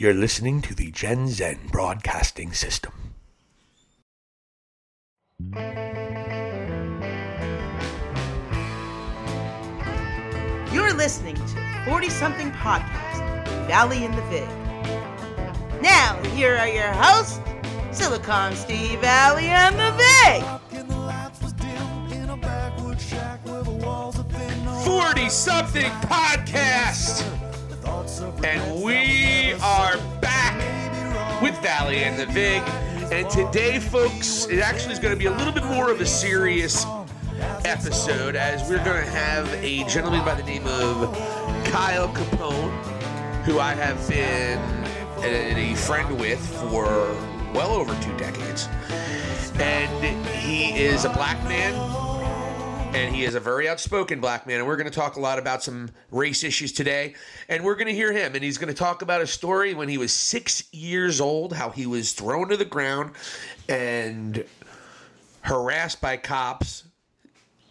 You're listening to the Gen Zen Broadcasting System. You're listening to 40 something podcast, Valley in the Vig. Now, here are your hosts, Silicon Steve Valley and the Vig. 40 something podcast. And we are back with Valley and the Vig. And today, folks, it actually is going to be a little bit more of a serious episode as we're going to have a gentleman by the name of Kyle Kapone, who I have been a, a friend with for well over two decades. And he is a black man and he is a very outspoken black man. And we're going to talk a lot about some race issues today. And we're going to hear him, and he's going to talk about a story when he was six years old, how he was thrown to the ground and harassed by cops,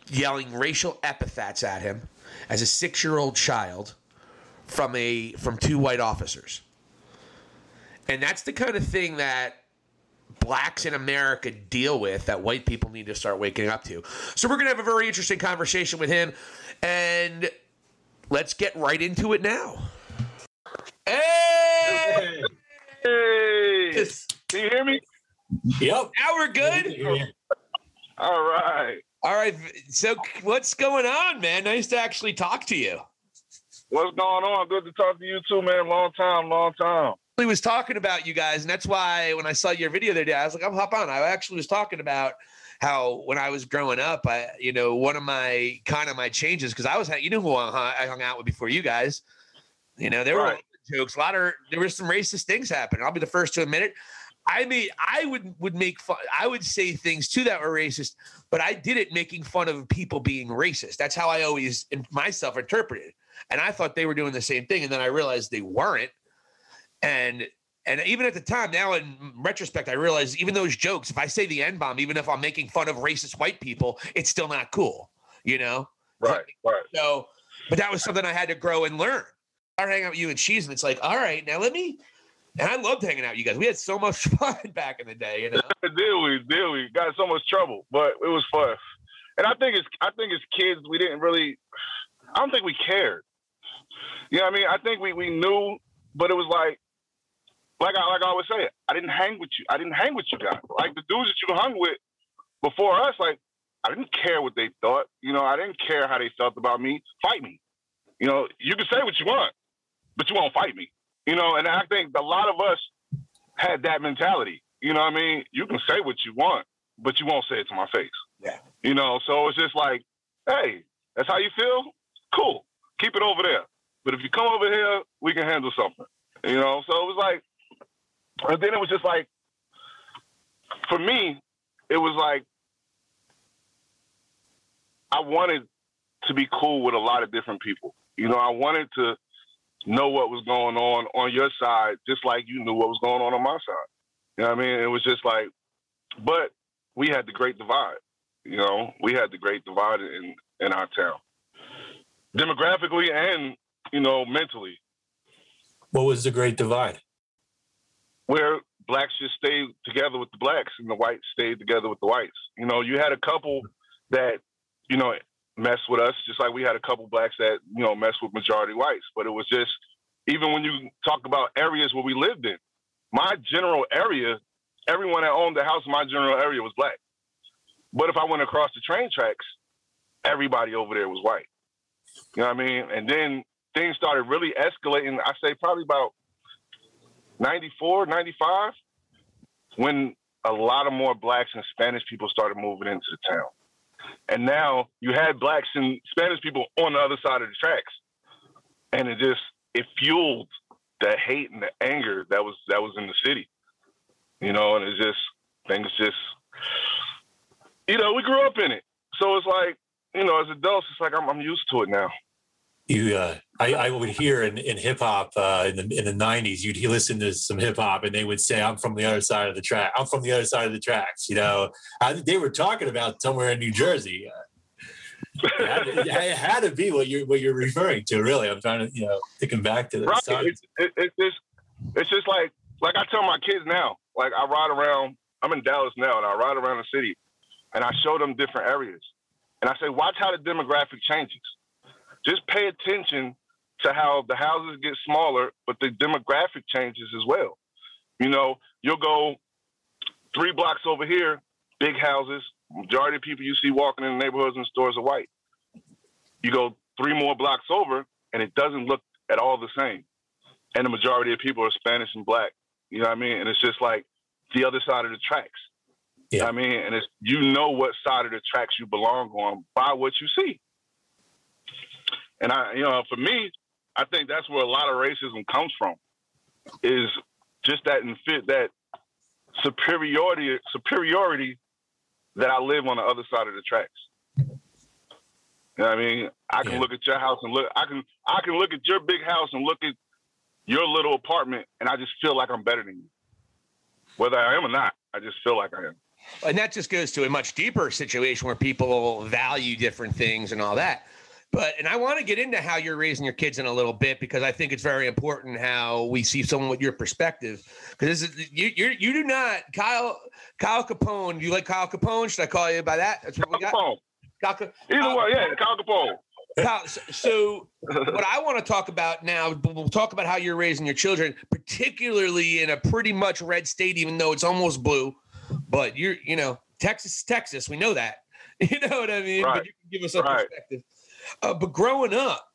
yelling racial epithets at him as a six-year-old child from a from two white officers. And that's the kind of thing that blacks in America deal with that white people need to start waking up to. So we're going to have a very interesting conversation with him and let's get right into it now. Hey! Hey! Can you hear me? Yep. Now we're good. All right. All right. So what's going on, man? Nice to actually talk to you. What's going on? Good to talk to you too, man. Long time, long time. He was talking about you guys, and that's why when I saw your video the other day, I was like, "I'm hop on." I actually was talking about how when I was growing up, I, you know, one of my kind of my changes because I was, you know, who I hung out with before you guys. You know, there were jokes, a lot of there were some racist things happening. I'll be the first to admit it. I mean, I would would make fun. I would say things too that were racist, but I did it making fun of people being racist. That's how I always myself interpreted, and I thought they were doing the same thing, and then I realized they weren't. And and even at the time, now in mm, retrospect, I realize even those jokes, if I say the N bomb, even if I'm making fun of racist white people, it's still not cool, you know. Right, right. So, but that was something I had to grow and learn. I hang out with you and cheese, and it's like, all right, now let me. And I loved hanging out with you guys. We had so much fun back in the day, you know. Did we? Did we? Got so much trouble, but it was fun. And I think it's I think as kids we didn't really I don't think we cared. You know what I mean? I think we, we knew, but it was like like I like I always say, I didn't hang with you. I didn't hang with you guys. Like the dudes that you hung with before us, like I didn't care what they thought. You know, I didn't care how they felt about me. Fight me. You know, you can say what you want, but you won't fight me. You know, and I think a lot of us had that mentality. You know what I mean? You can say what you want, but you won't say it to my face. Yeah. You know, so it's just like, hey, that's how you feel? Cool. Keep it over there. But if you come over here, we can handle something. You know, so it was like, and then it was just like, for me, it was like, I wanted to be cool with a lot of different people. You know, I wanted to know what was going on on your side, just like you knew what was going on on my side. You know what I mean? It was just like, but we had the great divide. You know, we had the great divide in in our town, demographically and you know mentally, What was the great divide? Where blacks just stayed together with the blacks and the whites stayed together with the whites. You know, you had a couple that you know mess with us, just like we had a couple blacks that you know mess with majority whites. But it was just even when you talk about areas where we lived in, my general area, everyone that owned the house in my general area was black. But if I went across the train tracks, everybody over there was white. You know what I mean? And then things started really escalating. I say probably about 94, 95, when a lot of more blacks and Spanish people started moving into the town. And now you had blacks and Spanish people on the other side of the tracks. And it just it fueled the hate and the anger that was that was in the city. You know, and it's just things just you know, we grew up in it. So it's like, you know, as adults, it's like I'm I'm used to it now. You, uh, I, I would hear in, in hip hop uh, in the in the '90s, you'd listen to some hip hop, and they would say, "I'm from the other side of the track. I'm from the other side of the tracks." You know, I, they were talking about somewhere in New Jersey. Uh, it, had, it had to be what you're what you're referring to. Really, I'm trying to you know thinking back to the right. It's, it, it's just it's just like, like I tell my kids now. Like I ride around. I'm in Dallas now, and I ride around the city, and I show them different areas, and I say, watch how the demographic changes. Just pay attention to how the houses get smaller, but the demographic changes as well. You know, you'll go three blocks over here, big houses. Majority of people you see walking in the neighborhoods and stores are white. You go three more blocks over, and it doesn't look at all the same. And the majority of people are Spanish and black. You know what I mean? And it's just like the other side of the tracks. Yeah. You know I mean, and it's you know what side of the tracks you belong on by what you see. And I, you know, for me, I think that's where a lot of racism comes from, is just that and fit that superiority superiority that I live on the other side of the tracks. You know what I mean? I can yeah. look at your house and look I can I can look at your big house and look at your little apartment and I just feel like I'm better than you. Whether I am or not, I just feel like I am. And that just goes to a much deeper situation where people value different things and all that. But and I want to get into how you're raising your kids in a little bit because I think it's very important how we see someone with your perspective. Because this you you you do not Kyle Kyle Kapone. Do you like Kyle Kapone? Should I call you by that? That's what Kyle we got. Kapone. Kyle, Either Kyle, way, yeah, Kyle Kapone. Kyle, so, so what I want to talk about now, we'll talk about how you're raising your children, particularly in a pretty much red state, even though it's almost blue. But you're, you know, Texas, Texas, we know that. You know what I mean? Right. But you can give us a right. perspective. Uh, but growing up,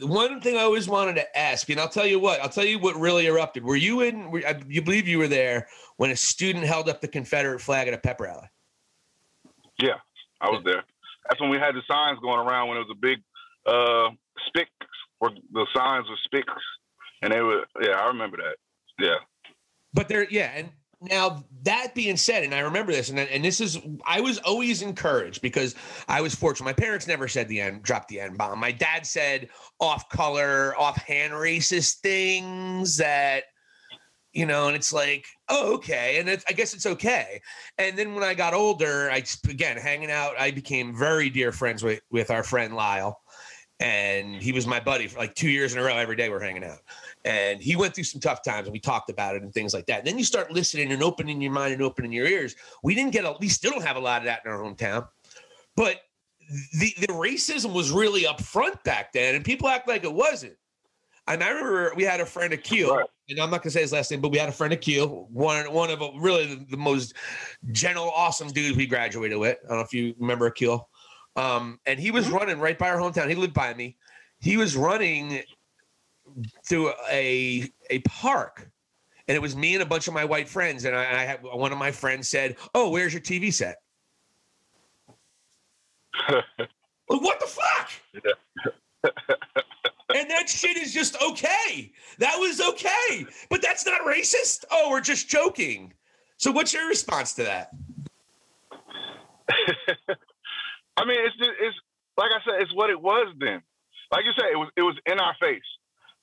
one thing I always wanted to ask, and I'll tell you what, I'll tell you what really erupted. Were you in? Were, I, you believe you were there when a student held up the Confederate flag at a pep rally? Yeah, I was there. That's when we had the signs going around when it was a big uh spics where the signs were spics and they were yeah, I remember that. Yeah. But there yeah, and now that being said, and I remember this, and and this is I was always encouraged because I was fortunate. My parents never said the end, dropped the N bomb. My dad said off color, off hand racist things that you know, and it's like, oh, okay, and I guess it's okay. And then when I got older, I again hanging out, I became very dear friends with with our friend Lyle, and he was my buddy for like two years in a row. Every day we're hanging out and he went through some tough times and we talked about it and things like that. And then you start listening and opening your mind and opening your ears. We didn't get a, we still don't have a lot of that in our hometown, but the, the racism was really up front back then and people act like it wasn't. And I remember we had a friend Akil, right. and I'm not gonna say his last name, but we had a friend Akil, one one of a, really the, the, most gentle, awesome dudes we graduated with. I don't know if you remember Akil. Um, and he was mm-hmm. running right by our hometown. He lived by me. He was running to a a park, and it was me and a bunch of my white friends. And I, I had one of my friends said, "Oh, where's your TV set?" what the fuck? and that shit is just okay. That was okay, but that's not racist. Oh, we're just joking. So, what's your response to that? I mean, it's just, it's like I said, it's what it was then. Like you said, it was it was in our face.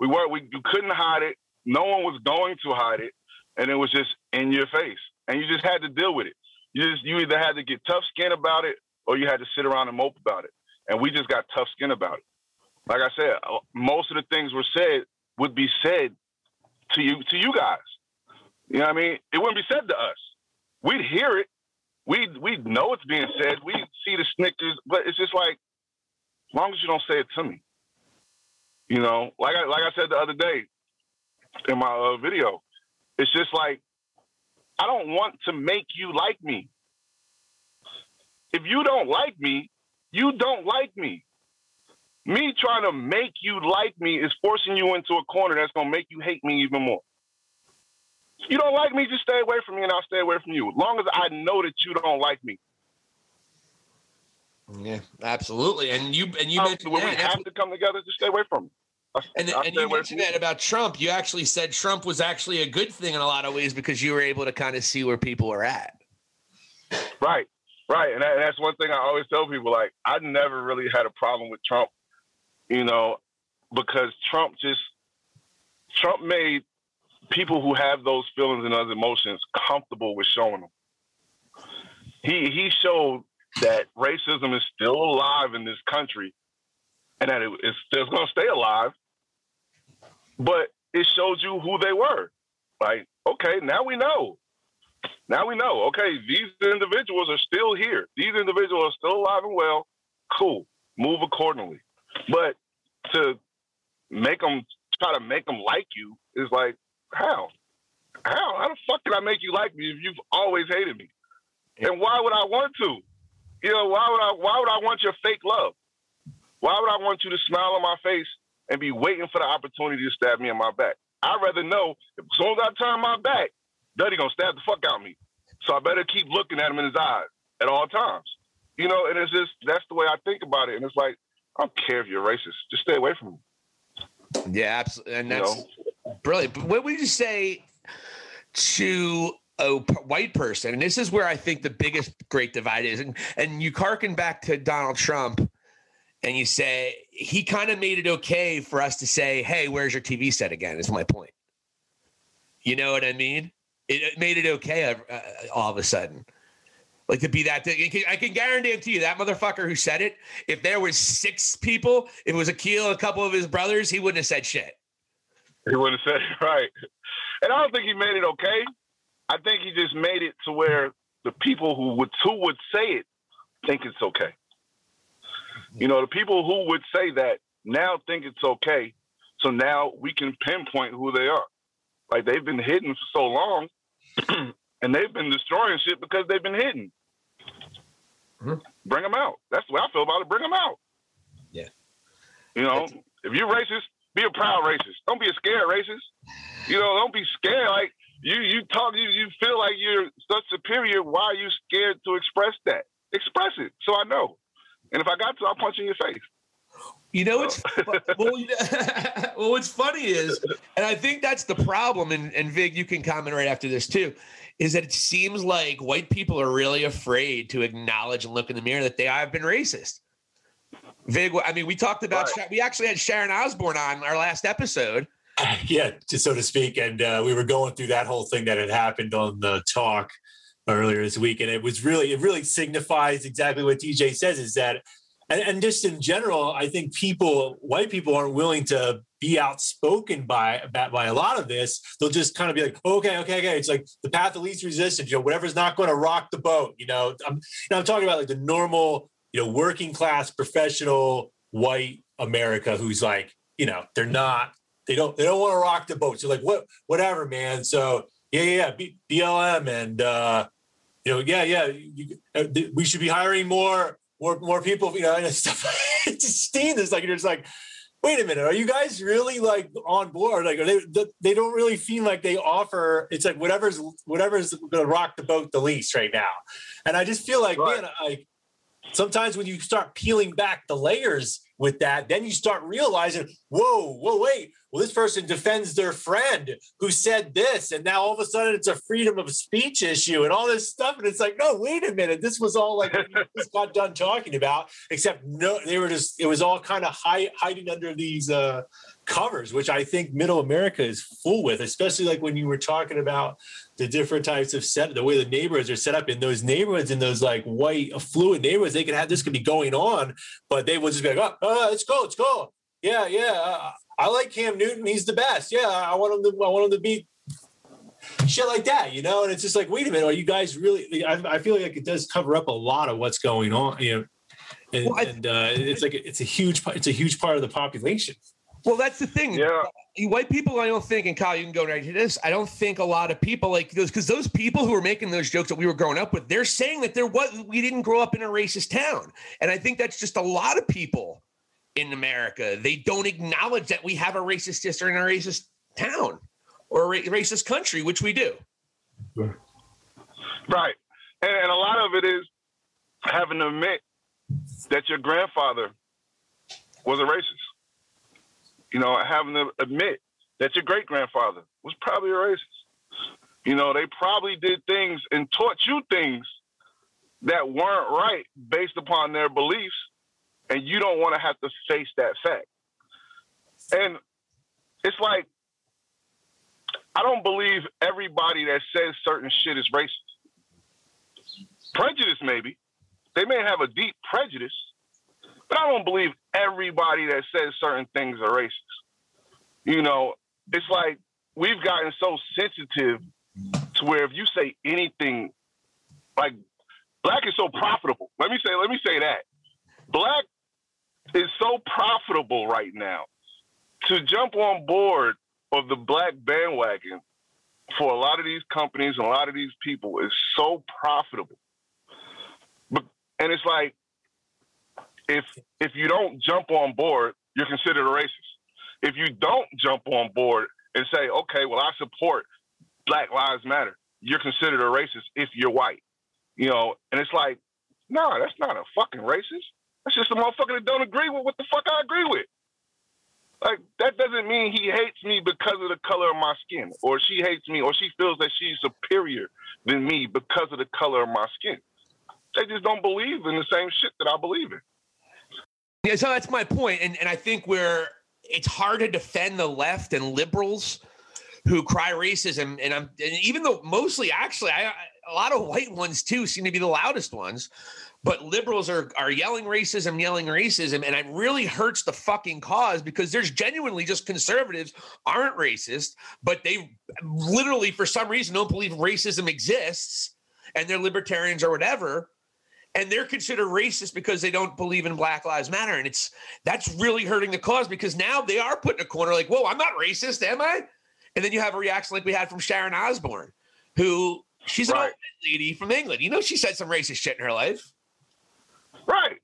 We were we you couldn't hide it. No one was going to hide it, and it was just in your face, and you just had to deal with it. You just you either had to get tough skin about it, or you had to sit around and mope about it. And we just got tough skin about it. Like I said, uh, most of the things were said would be said to you to you guys. You know what I mean? It wouldn't be said to us. We'd hear it. We we know it's being said. We see the snickers, but it's just like, as long as you don't say it to me. You know, like I like I said the other day in my uh, video, it's just like I don't want to make you like me. If you don't like me, you don't like me. Me trying to make you like me is forcing you into a corner that's gonna make you hate me even more. If you don't like me, just stay away from me and I'll stay away from you. As long as I know that you don't like me. Yeah, absolutely. And you and you um, mentioned we have to come together to stay away from. And, and you mentioned that about Trump. You actually said Trump was actually a good thing in a lot of ways because you were able to kind of see where people were at. Right, right, and, that, and that's one thing I always tell people. Like, I never really had a problem with Trump, you know, because Trump just Trump made people who have those feelings and those emotions comfortable with showing them. He he showed that racism is still alive in this country and that it, it's still going to stay alive. But it shows you who they were. Like, okay, now we know. Now we know. Okay, these individuals are still here. These individuals are still alive and well. Cool. Move accordingly. But to make them try to make them like you is like how? How? How the fuck can I make you like me if you've always hated me? And why would I want to? You know, why would I why would I want your fake love? Why would I want you to smile on my face and be waiting for the opportunity to stab me in my back? I'd rather know as soon as I turn my back, Duddy gonna stab the fuck out of me. So I better keep looking at him in his eyes at all times. You know, and it's just that's the way I think about it. And it's like, I don't care if you're racist. Just stay away from me. Yeah, absolutely. And that's you know? brilliant. But what would you say to a white person? And this is where I think the biggest great divide is. And and you harken back to Donald Trump and you say he kind of made it okay for us to say, "Hey, where's your TV set again?" Is my point. You know what I mean? It, it made it okay uh, all of a sudden. Like to be that, I can guarantee you that motherfucker who said it. If there was six people, if it was Akil, a couple of his brothers, he wouldn't have said shit. He wouldn't have said it right. And I don't think he made it okay. I think he just made it to where the people who would who would say it think it's okay. You know, the people who would say that now think it's okay. So now we can pinpoint who they are. Like they've been hidden for so long and they've been destroying shit because they've been hidden. Mm-hmm. Bring them out. That's the way I feel about it. Bring them out. Yeah. You know, That's... if you're racist, be a proud racist. Don't be a scared racist. You know, don't be scared. Like you, you talk, you, you feel like you're such superior. Why are you scared to express that? Express it, so I know. And if I got to, I'll punch you in your face. You know what's well, you know, well, what's funny is, and I think that's the problem. And, and Vig, you can comment right after this too. Is that it seems like white people are really afraid to acknowledge and look in the mirror that they have been racist. Vig, I mean, we talked about right. we actually had Sharon Osbourne on our last episode. Yeah, so to speak, and uh, we were going through that whole thing that had happened on the talk earlier this week, and it was really it really signifies exactly what DJ says is that and, and just in general, I think people, white people, aren't willing to be outspoken by by a lot of this. They'll just kind of be like, okay, okay, okay. It's like the path of least resistance. You know, whatever's not going to rock the boat. You know, I'm I'm talking about like the normal, you know, working class professional white America who's like, you know, they're not, they don't, they don't want to rock the boat. So like, what, whatever, man. So yeah, yeah, yeah. BLM and uh, you know, yeah, yeah. You, uh, we should be hiring more more more people, you know, and stuff. just Steen is like, you're just like, wait a minute, are you guys really like on board? Like, are they they don't really feel like they offer. It's like whatever's whatever's going to rock the boat the least right now, and I just feel like right. man, like sometimes when you start peeling back the layers with that, then you start realizing, whoa, whoa, wait, well, this person defends their friend who said this, and now all of a sudden it's a freedom of speech issue and all this stuff. And it's like, no, wait a minute, this was all like just got done talking about, except no, they were just it was all kind of hiding under these uh, covers, which I think Middle America is full with, especially like when you were talking about the different types of set, the way the neighborhoods are set up in those neighborhoods, in those like white affluent neighborhoods, they could have this could be going on, but they would just be like, oh, oh let's go, let's go. Yeah, yeah. I like Cam Newton. He's the best. Yeah, I want him to. I want him to beat shit like that, you know. And it's just like, wait a minute, are you guys really? I, I feel like it does cover up a lot of what's going on, you know. And, well, I, and uh, it's like it's a huge it's a huge part of the population. Well, that's the thing. Yeah. White people, I don't think, and Kyle, you can go right to this. I don't think a lot of people like those because those people who are making those jokes that we were growing up with, they're saying that there was we didn't grow up in a racist town, and I think that's just a lot of people in America. They don't acknowledge that we have a racist history in a racist town or a racist country, which we do. Right. And a lot of it is having to admit that your grandfather was a racist. You know, having to admit that your great grandfather was probably a racist. You know, they probably did things and taught you things that weren't right based upon their beliefs and you don't want to have to face that fact. And it's like I don't believe everybody that says certain shit is racist. Prejudice, maybe. They may have a deep prejudice, but I don't believe everybody that says certain things are racist. You know, it's like we've gotten so sensitive to where if you say anything like black is so profitable. Let me say, let me say that. Black is so profitable right now. To jump on board of the black bandwagon for a lot of these companies and a lot of these people is so profitable. But and it's like if if you don't jump on board, you're considered a racist. If you don't jump on board and say, okay, well, I support Black Lives Matter, you're considered a racist if you're white. You know, and it's like, no, nah, that's not a fucking racist. That's just a motherfucker that don't agree with what the fuck I agree with. Like that doesn't mean he hates me because of the color of my skin, or she hates me, or she feels that she's superior than me because of the color of my skin. They just don't believe in the same shit that I believe in. Yeah, so that's my point, and and I think where it's hard to defend the left and liberals who cry racism, and I'm and even though mostly actually I, a lot of white ones too seem to be the loudest ones, but liberals are are yelling racism, yelling racism, and it really hurts the fucking cause because there's genuinely just conservatives aren't racist, but they literally for some reason don't believe racism exists, and they're libertarians or whatever and they're considered racist because they don't believe in Black Lives Matter. And it's that's really hurting the cause because now they are put in a corner like, whoa, I'm not racist, am I? And then you have a reaction like we had from Sharon Osbourne, who she's an Right. old lady from England. You know, she said some racist shit in her life. Right.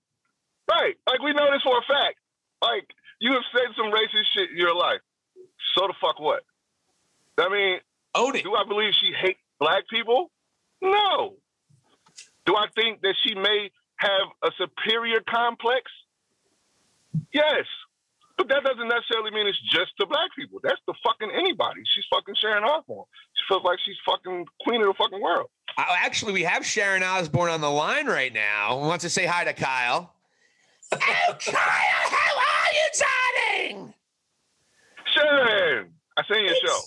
Right. Like we know this for a fact. Like you have said some racist shit in your life. So the fuck what? I mean, Own it. do I believe she hates black people? No. Do I think that she may have a superior complex? Yes. But that doesn't necessarily mean it's just to black people. That's to fucking anybody. She's fucking Sharon Osbourne. She feels like she's fucking queen of the fucking world. Actually, we have Sharon Osbourne on the line right now. Wants to say hi to Kyle. oh, Kyle, how are you, darling? Sharon, I seen your show.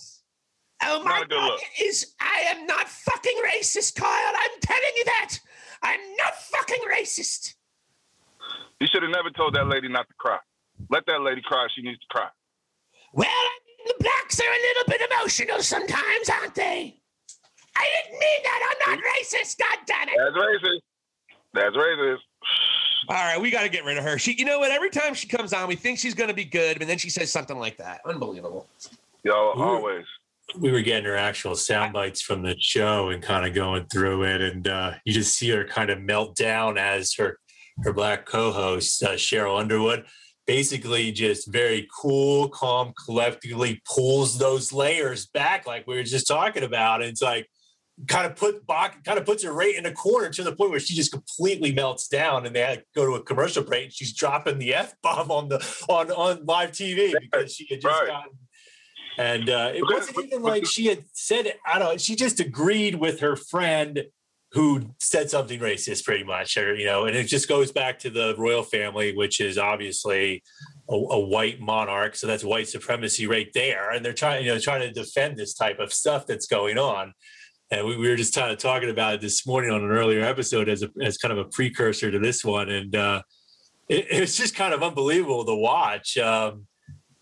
Oh my Not a God! look. It is I am not fucking racist, Kyle. I'm telling you that. I'm not fucking racist. You should have never told that lady not to cry. Let that lady cry. She needs to cry. Well, I mean, the blacks are a little bit emotional sometimes, aren't they? I didn't mean that. I'm not racist. God damn it! That's racist. That's racist. All right, we got to get rid of her. She, you know what? Every time she comes on, we think she's going to be good, and then she says something like that. Unbelievable. Yo, Ooh. always. we were getting her actual sound bites from the show and kind of going through it and uh, you just see her kind of melt down as her her black co-host uh, cheryl underwood basically just very cool calm collectively pulls those layers back like we were just talking about and it's like kind of put Bach, kind of puts her right in a corner to the point where she just completely melts down and they had to go to a commercial break and she's dropping the f-bomb on the on on live tv because she had just Right. gotten and uh, it wasn't even like she had said it. I don't know. She just agreed with her friend who said something racist, pretty much, or you know. And it just goes back to the royal family, which is obviously a, a white monarch, so that's white supremacy right there. And they're trying, you know, trying to defend this type of stuff that's going on. And we, we were just kind of talking about it this morning on an earlier episode as a, as kind of a precursor to this one, and uh, it, it's just kind of unbelievable to watch. Um,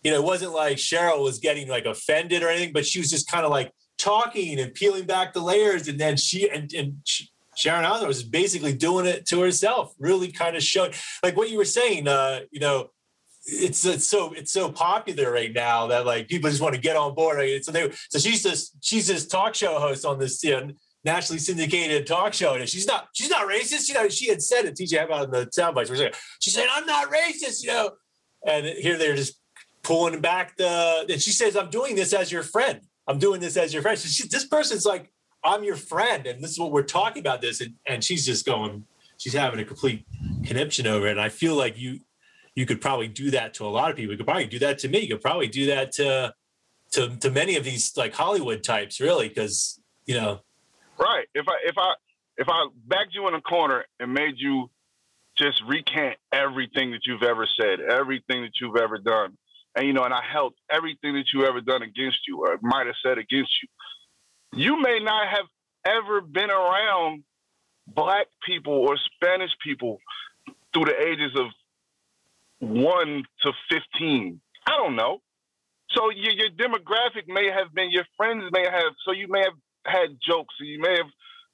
you know, it wasn't like Cheryl was getting like offended or anything, but she was just kind of like talking and peeling back the layers. And then she and, and she, Sharon Osbourne was basically doing it to herself, really kind of showing like what you were saying, uh, you know, it's, it's so it's so popular right now that like people just want to get on board. Right? So they so she's this she's this talk show host on this you know, nationally syndicated talk show, and she's not she's not racist. You know, she had said it. TJ about in the sound bites. She said, "I'm not racist," you know, and here they're just pulling back the and she says i'm doing this as your friend i'm doing this as your friend. She, this person's like i'm your friend and this is what we're talking about this and, and she's just going she's having a complete conniption over it. And i feel like you you could probably do that to a lot of people. You could probably do that to me. You could probably do that to to, to many of these like hollywood types really because you know. Right. If I if I if I backed you in a corner and made you just recant everything that you've ever said, everything that you've ever done, and you know, and I held everything that you ever done against you or might have said against you, you may not have ever been around black people or Spanish people through the ages of one to fifteen. I don't know. So your, your demographic may have been your friends may have. So you may have had jokes. You may have,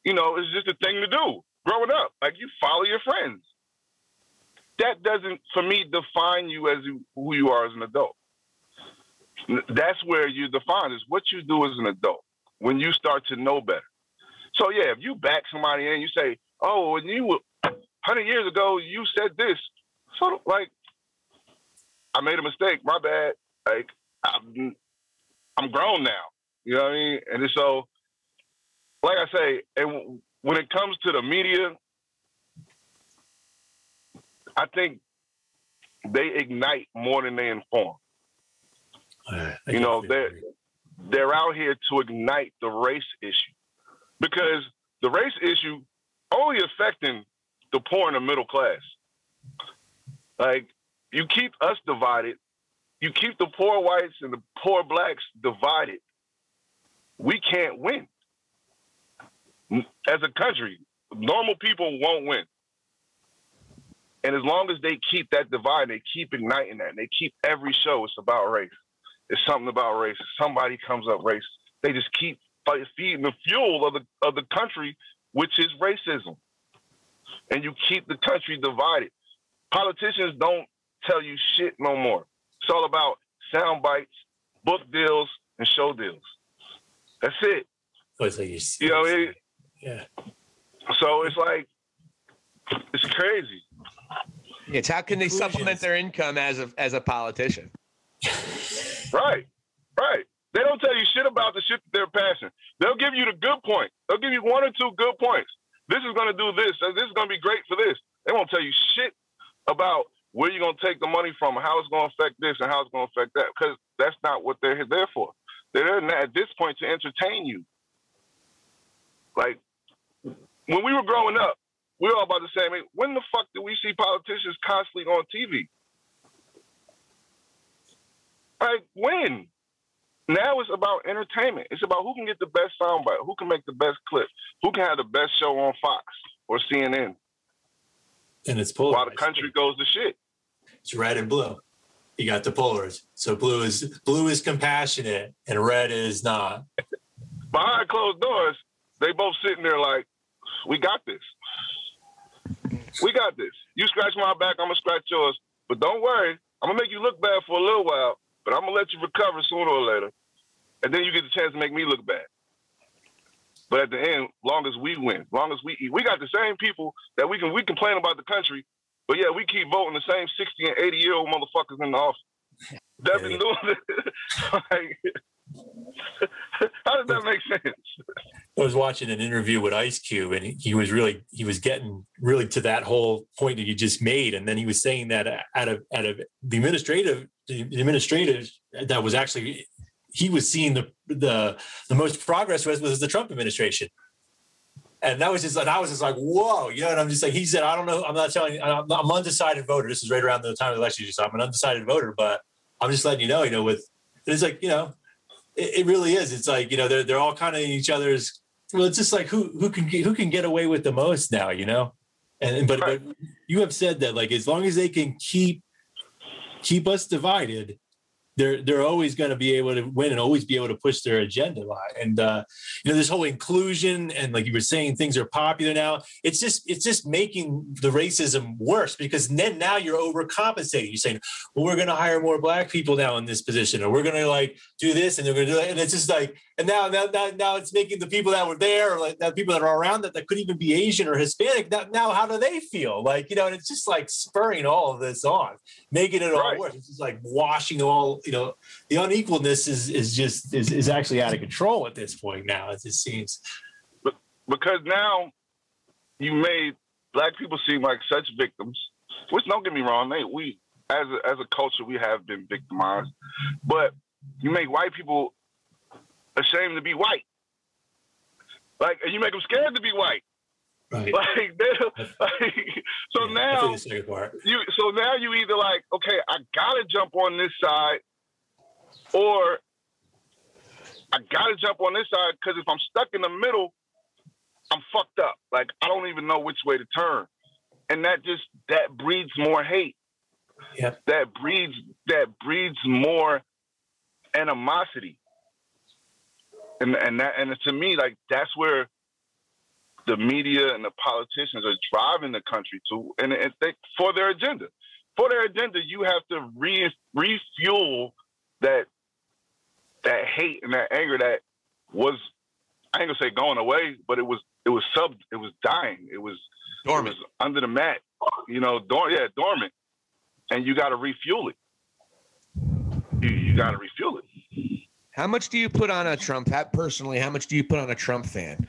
you know, it's just a thing to do growing up. Like you follow your friends. That doesn't, for me, define you as who you are as an adult. That's where you define is what you do as an adult when you start to know better. So yeah, if you back somebody and you say, "Oh, when you were hundred years ago, you said this," so like, I made a mistake. My bad. Like, I'm, I'm grown now. You know what I mean? And so, like I say, and when it comes to the media, I think they ignite more than they inform. Uh, you know, they're they're out here to ignite the race issue because the race issue only affecting the poor and the middle class. Like you keep us divided, you keep the poor whites and the poor blacks divided. We can't win. As a country, normal people won't win. And as long as they keep that divide, they keep igniting that, and they keep every show, it's about race. It's something about race. Somebody comes up race. They just keep feeding the fuel of the of the country, which is racism. And you keep the country divided. Politicians don't tell you shit no more. It's all about sound bites, book deals, and show deals. That's it. Oh, so you, know, it, yeah. So it's like it's crazy. It's how can they supplement their income as a as a politician? right, right. They don't tell you shit about the shit that they're passing. They'll give you the good point. They'll give you one or two good points. This is going to do this. This is going to be great for this. They won't tell you shit about where you're going to take the money from, how it's going to affect this, and how it's going to affect that, because that's not what they're there for. They're there at this point to entertain you. Like when we were growing up, we were all about the same. When the fuck do we see politicians constantly on TV? Like when? Now it's about entertainment. It's about who can get the best soundbite, who can make the best clip, who can have the best show on Fox or CNN. And it's polarized. While the country goes to shit. It's red and blue. You got the polars. So blue is blue is compassionate and red is not. Behind closed doors, they both sitting there like, we got this. We got this. You scratch my back, I'm gonna scratch yours. But don't worry, I'm gonna make you look bad for a little while, but I'm gonna let you recover sooner or later. And then you get the chance to make me look bad. But at the end, long as we win, long as we eat, we got the same people that we can we complain about the country, but yeah, we keep voting the same 60 and 80 year old motherfuckers in the office. That's been doing it. like, how does that make sense? I was watching an interview with Ice Cube, and he was really he was getting really to that whole point that you just made, and then he was saying that out of out of the administrative the administrative that was actually he was seeing the the the most progress was was the Trump administration. And that was just like I was just like, whoa, you know. And I'm just like, he said, I don't know, I'm not telling you, I'm, undecided voter. This is right around the time of the election, so I'm an undecided voter. But I'm just letting you know, you know, with it's like, you know, it, it really is. It's like you know, they're they're all kind of in each other's. Well, it's just like who who can who can get away with the most now, you know. And but right. but you have said that like as long as they can keep keep us divided, they're they're always going to be able to win and always be able to push their agenda. And uh, you know, this whole inclusion and like you were saying, things are popular now. It's just it's just making the racism worse because then now you're overcompensating. You're saying, well, we're going to hire more black people now in this position, or we're going to like do this, and they're going to do that, and it's just like, and now now now, it's making the people that were there, or like the people that are around that that could even be Asian or Hispanic. Now, now how do they feel? Like you know, and it's just like spurring all of this on, making it all right. worse. It's just like washing all you know, the unequalness is is just is, is actually out of control at this point now, as it seems. But because now you made black people seem like such victims, which don't get me wrong, they we as a, as a culture we have been victimized, but you make white people ashamed to be white. Like you make them scared to be white. Right. Like, like so yeah, now you so now you either like okay I gotta jump on this side or I gotta jump on this side because if I'm stuck in the middle, I'm fucked up. Like I don't even know which way to turn, and that just that breeds more hate. Yeah. That breeds that breeds more animosity. And and that and to me, like that's where the media and the politicians are driving the country to, and, and they, for their agenda. For their agenda, you have to re, refuel that that hate and that anger that was I ain't gonna say going away, but it was it was sub it was dying. It was dormant it was under the mat, you know, dor- yeah, dormant. And you gotta refuel it. You you gotta refuel it. How much do you put on a Trump? hat Personally, how much do you put on a Trump fan?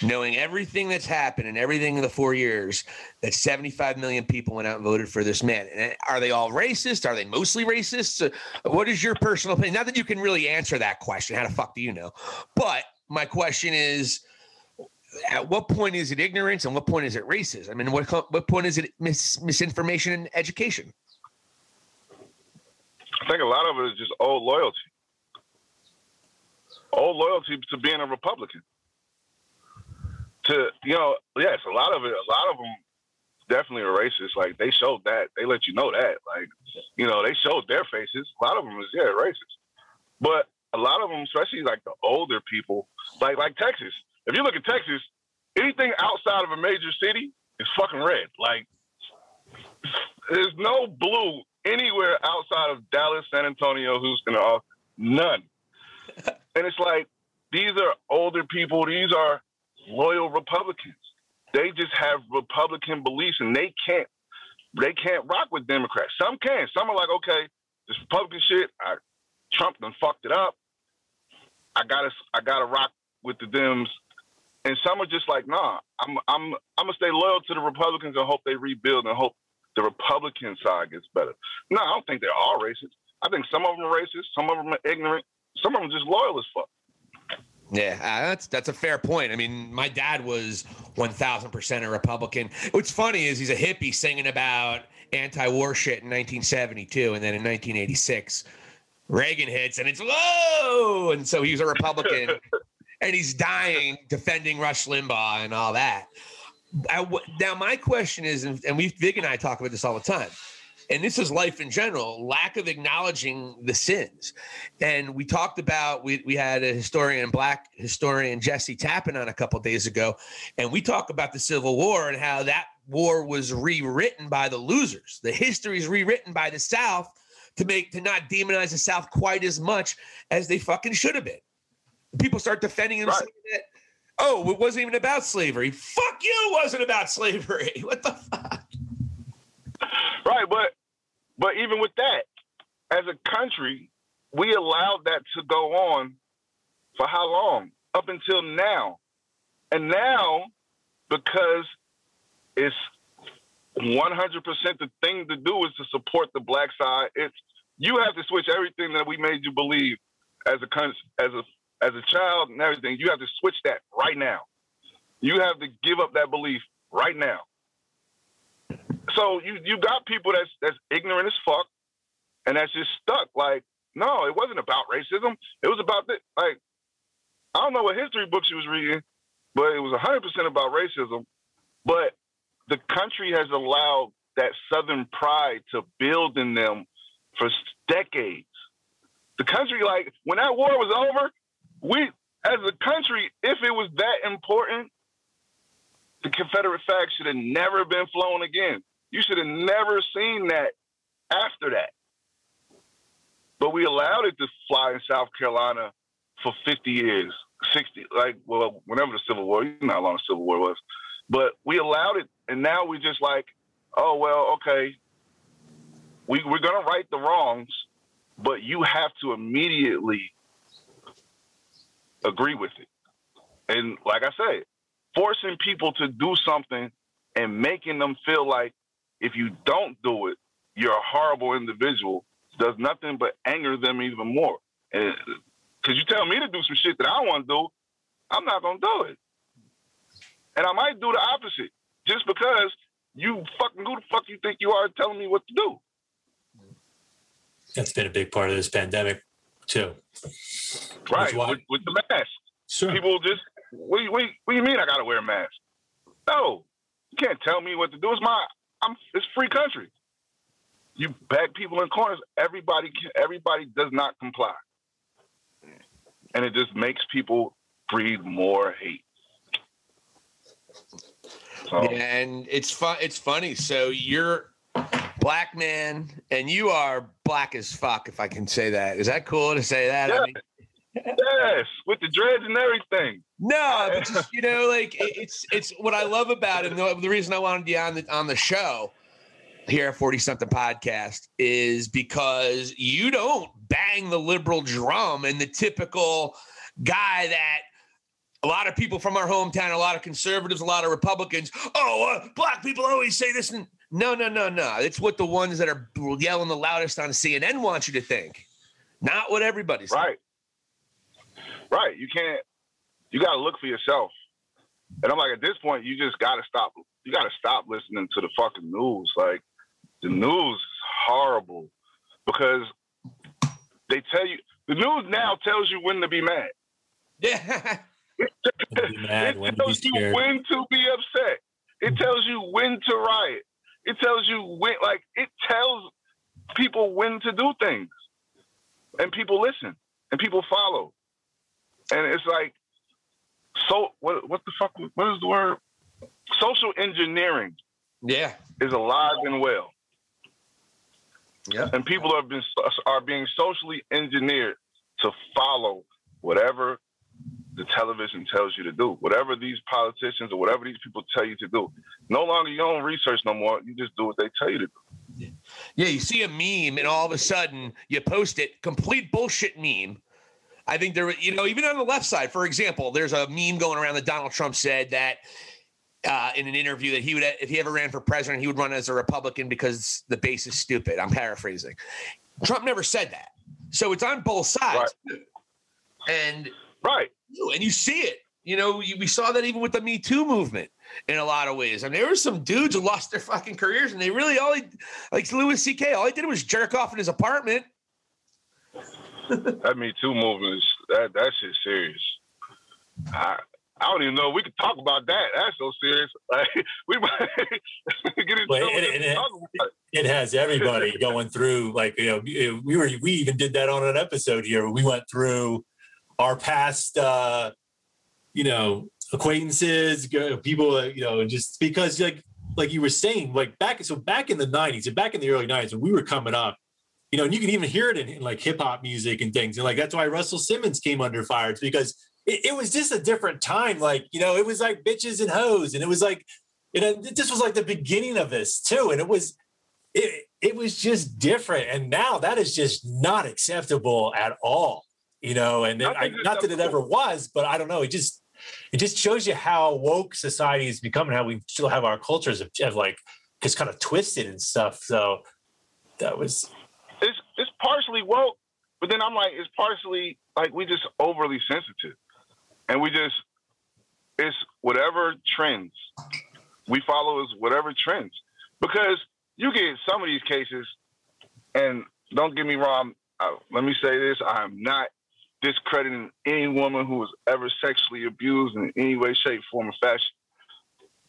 Knowing everything that's happened and everything in the four years, that 75 million people went out and voted for this man. And are they all racist? Are they mostly racist? Uh, what is your personal opinion? Not that you can really answer that question. How the fuck do you know? But my question is, at what point is it ignorance and what point is it racist? I mean, what what point is it mis- misinformation and education? I think a lot of it is just old loyalty old loyalty to being a Republican. To you know, yes, a lot of it, a lot of them definitely are racist. Like they showed that, they let you know that. Like you know, they showed their faces. A lot of them is yeah racist, but a lot of them, especially like the older people, like like Texas. If you look at Texas, anything outside of a major city is fucking red. Like there's no blue anywhere outside of Dallas, San Antonio, Houston, or none. And it's like these are older people. These are loyal Republicans. They just have Republican beliefs, and they can't they can't rock with Democrats. Some can. Some are like, okay, this Republican shit. I, Trump done fucked it up. I gotta I gotta rock with the Dems. And some are just like, nah, I'm I'm I'm gonna stay loyal to the Republicans and hope they rebuild and hope the Republican side gets better. No, I don't think they're all racist. I think some of them are racist, some of them are ignorant, some of them just loyal as fuck. Yeah, uh, that's that's a fair point. I mean, my dad was one thousand percent a Republican. What's funny is he's a hippie singing about anti-war shit in 1972, and then in 1986, Reagan hits, and it's whoa, and so he's a Republican, and he's dying defending Rush Limbaugh and all that. I, now, my question is, and we Vig and I talk about this all the time and this is life in general lack of acknowledging the sins. And we talked about we, we had a historian black historian jesse tappan on a couple days ago and we talk about the civil war and how that war was rewritten by the losers. The history is rewritten by the south to make to not demonize the south quite as much as they fucking should have been. People start defending them right. that oh it wasn't even about slavery. Fuck you wasn't about slavery. What the fuck? Right, but but even with that, as a country, we allowed that to go on for how long? Up until now. And now, because it's 100% the thing to do is to support the black side, it's you have to switch everything that we made you believe as a as a as a child and everything. You have to switch that right now. You have to give up that belief right now. So you you got people that's that's ignorant as fuck, and that's just stuck. Like, no, it wasn't about racism. It was about this. Like, I don't know what history book she was reading, but it was 100 percent about racism. But the country has allowed that Southern pride to build in them for decades. The country, like when that war was over, we as a country, if it was that important, the Confederate flag should have never been flown again. You should have never seen that after that. But we allowed it to fly in South Carolina for 50 years, 60, like, well, whenever the Civil War, you know how long the Civil War was. But we allowed it, and now we just like, oh, well, okay, we, we're going to right the wrongs, but you have to immediately agree with it. And like I said, forcing people to do something and making them feel like if you don't do it, you're a horrible individual, does nothing but anger them even more. And because you tell me to do some shit that I want to do, I'm not gonna do it. And I might do the opposite just because you fucking who the fuck you think you are telling me what to do. That's been a big part of this pandemic too. Right, with, with, the mask. Sure. People just, what, what, what do you mean I gotta wear a mask? No, you can't tell me what to do. It's my I'm, it's free country. You back people in corners. Everybody, everybody does not comply. and it just makes people breed more hate. So. Yeah, and it's fun. It's funny. So you're black man, and you are black as fuck. If I can say that, is that cool to say that? I mean, yes, with the dreads and everything. No, but just you know, like it's it's what I love about it. The, the reason I wanted you on the on the show here at 40 something podcast is because you don't bang the liberal drum and the typical guy that a lot of people from our hometown, a lot of conservatives, a lot of Republicans. Oh, uh, black people always say this. And no, no, no, no. It's what the ones that are yelling the loudest on CNN want you to think, not what everybody's right. Right. You can't. You got to look for yourself. And I'm like, at this point, you just got to stop. You got to stop listening to the fucking news. Like, the news is horrible because they tell you the news now tells you when to be mad. Yeah. mad, it tells you when to be upset. It tells you when to riot. It tells you when, like, it tells people when to do things, and people listen and people follow. And it's like, so what? What the fuck? What is the word? Social engineering. Yeah, is alive and well. Yeah, and people are being are being socially engineered to follow whatever the television tells you to do. Whatever these politicians or whatever these people tell you to do. No longer your own research no more. You just do what they tell you to do. Yeah, you see a meme and all of a sudden you post it, complete bullshit meme. I think there, were, you know, even on the left side, for example, there's a meme going around that Donald Trump said that uh, in an interview that he would, if he ever ran for president, he would run as a Republican because the base is stupid. I'm paraphrasing. Trump never said that. So it's on both sides. Right. And right and you see it. You know, we saw that even with the Me Too movement in a lot of ways. I mean, there were some dudes who lost their fucking careers, and they really all like Louis C.K. All he did was jerk off in his apartment. That Me Too movement is that that shit serious. I I don't even know we could talk about that. That's so serious. Like we might get into well, it, it, it, it, has everybody going through. Like you know, we were we even did that on an episode here. We went through our past, uh, you know, acquaintances, people, you know, just because like like you were saying, like back so back in the '90s and back in the early '90s when we were coming up, you know, and you can even hear it in, in like hip hop music and things, and like that's why Russell Simmons came under fire it's because it, it, was just a different time. Like you know, it was like bitches and hoes, and it was like, you know, this was like the beginning of this too, and it was. It, it was just different and now that is just not acceptable at all you know, and I, not that it ever was, but I don't know. It just it just shows you how woke society is becoming, how we still have our cultures of, of like just kind of twisted and stuff. So that was partially woke, but then I'm like, it's partially like we just overly sensitive, and we just it's whatever trends we follow is whatever trends because you get some of these cases, and don't get me wrong. Uh, let me say this: I am not discrediting any woman who was ever sexually abused in any way, shape, form, or fashion.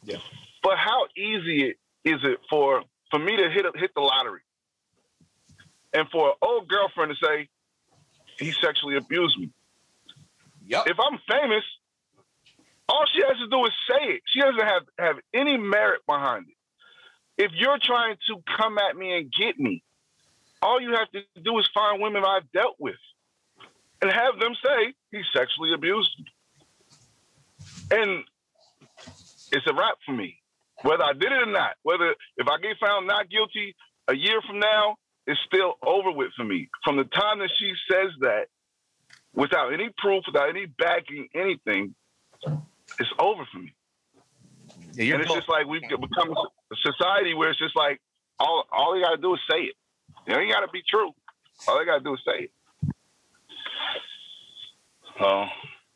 Yeah. But how easy is it for for me to hit hit the lottery, and for an old girlfriend to say he sexually abused me? Yep. If I'm famous, all she has to do is say it. She doesn't have have any merit behind it. If you're trying to come at me and get me, all you have to do is find women I've dealt with and have them say he sexually abused me. And it's a wrap for me. Whether I did it or not, whether if I get found not guilty a year from now, it's still over with for me. From the time that she says that, without any proof, without any backing, anything, it's over for me. Yeah, and it's just like we've become a society where it's just like all all you got to do is say it. You know, you got to be true. All you got to do is say it. Oh,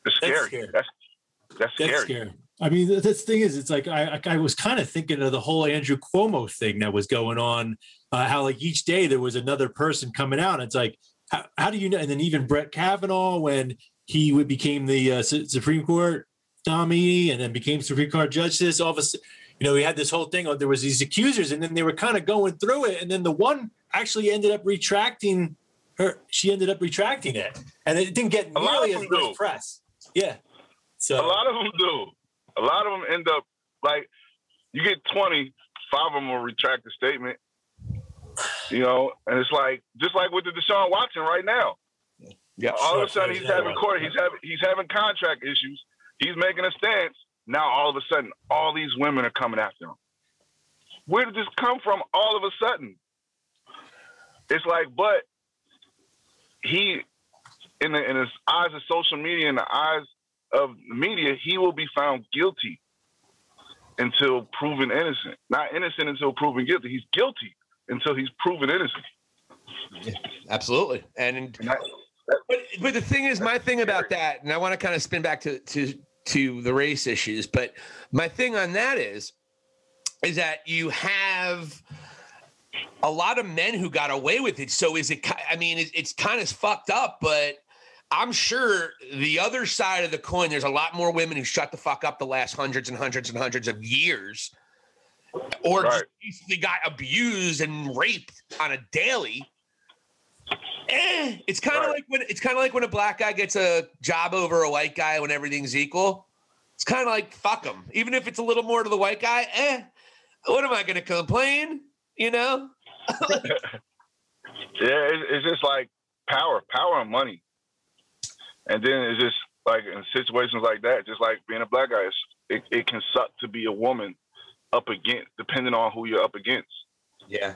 it's scary. That's scary. That's, that's scary. That's scary. I mean, the, the thing is, it's like I, I was kind of thinking of the whole Andrew Cuomo thing that was going on. Uh, how like each day there was another person coming out. And it's like, how, how do you know? And then even Brett Kavanaugh when he would, became the uh, Supreme Court nominee and then became Supreme Court justice. All of a sudden, you know, we had this whole thing. There was these accusers, and then they were kind of going through it, and then the one actually ended up retracting her she ended up retracting it, and it didn't get nearly as much press. Yeah. So A lot of them do. A lot of them end up like you get 20, five of them will retract the statement. You know, and it's like just like with the Deshaun Watson right now. Yeah. all of a sudden he's having court. He's having he's having contract issues. He's making a stance. Now all of a sudden, all these women are coming after him. Where did this come from? All of a sudden, it's like, but he, in the in his eyes of social media, in the eyes of the media, he will be found guilty until proven innocent. Not innocent until proven guilty. He's guilty until he's proven innocent. Absolutely. And And that, but but the thing is, my thing about that, and I want to kind of spin back to to to the race issues, but my thing on that is, is that you have a lot of men who got away with it. So is it? I mean, it, it's kind of fucked up, but I'm sure the other side of the coin, there's a lot more women who shut the fuck up the last hundreds and hundreds and hundreds of years, or just basically got abused and raped on a daily. Eh, it's kind of Right. like when it's kind of like when a black guy gets a job over a white guy when everything's equal. It's kind of like fuck him, even if it's a little more to the white guy. Eh, what am I going to complain? You know? Yeah, it's just like power, power and money. And then it's just like in situations like that, just like being a black guy, it's, it, it can suck to be a woman up against, depending on who you're up against. Yeah.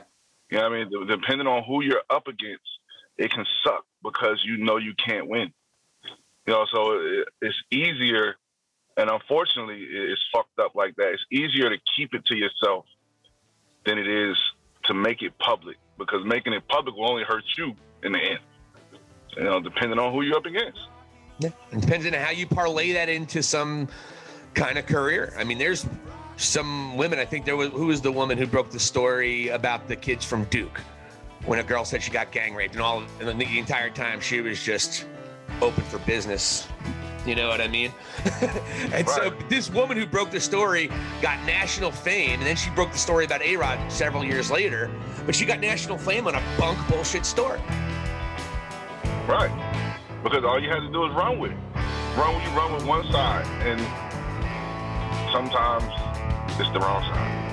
You know what I mean? De- Depending on who you're up against, it can suck because you know you can't win. You know, so it, it's easier, and unfortunately, it's fucked up like that. It's easier to keep it to yourself than it is to make it public because making it public will only hurt you in the end. You know, depending on who you're up against. Yeah. It depends on how you parlay that into some kind of career. I mean, there's some women. I think there was who was the woman who broke the story about the kids from Duke when a girl said she got gang raped, and all and the, entire time she was just open for business. You know what I mean? and so this woman who broke the story got national fame, and then she broke the story about A Rod several years later. But she got national fame on a bunk bullshit story. Right. Because all you had to do is run with it. Run when you run with one side, and sometimes it's the wrong side.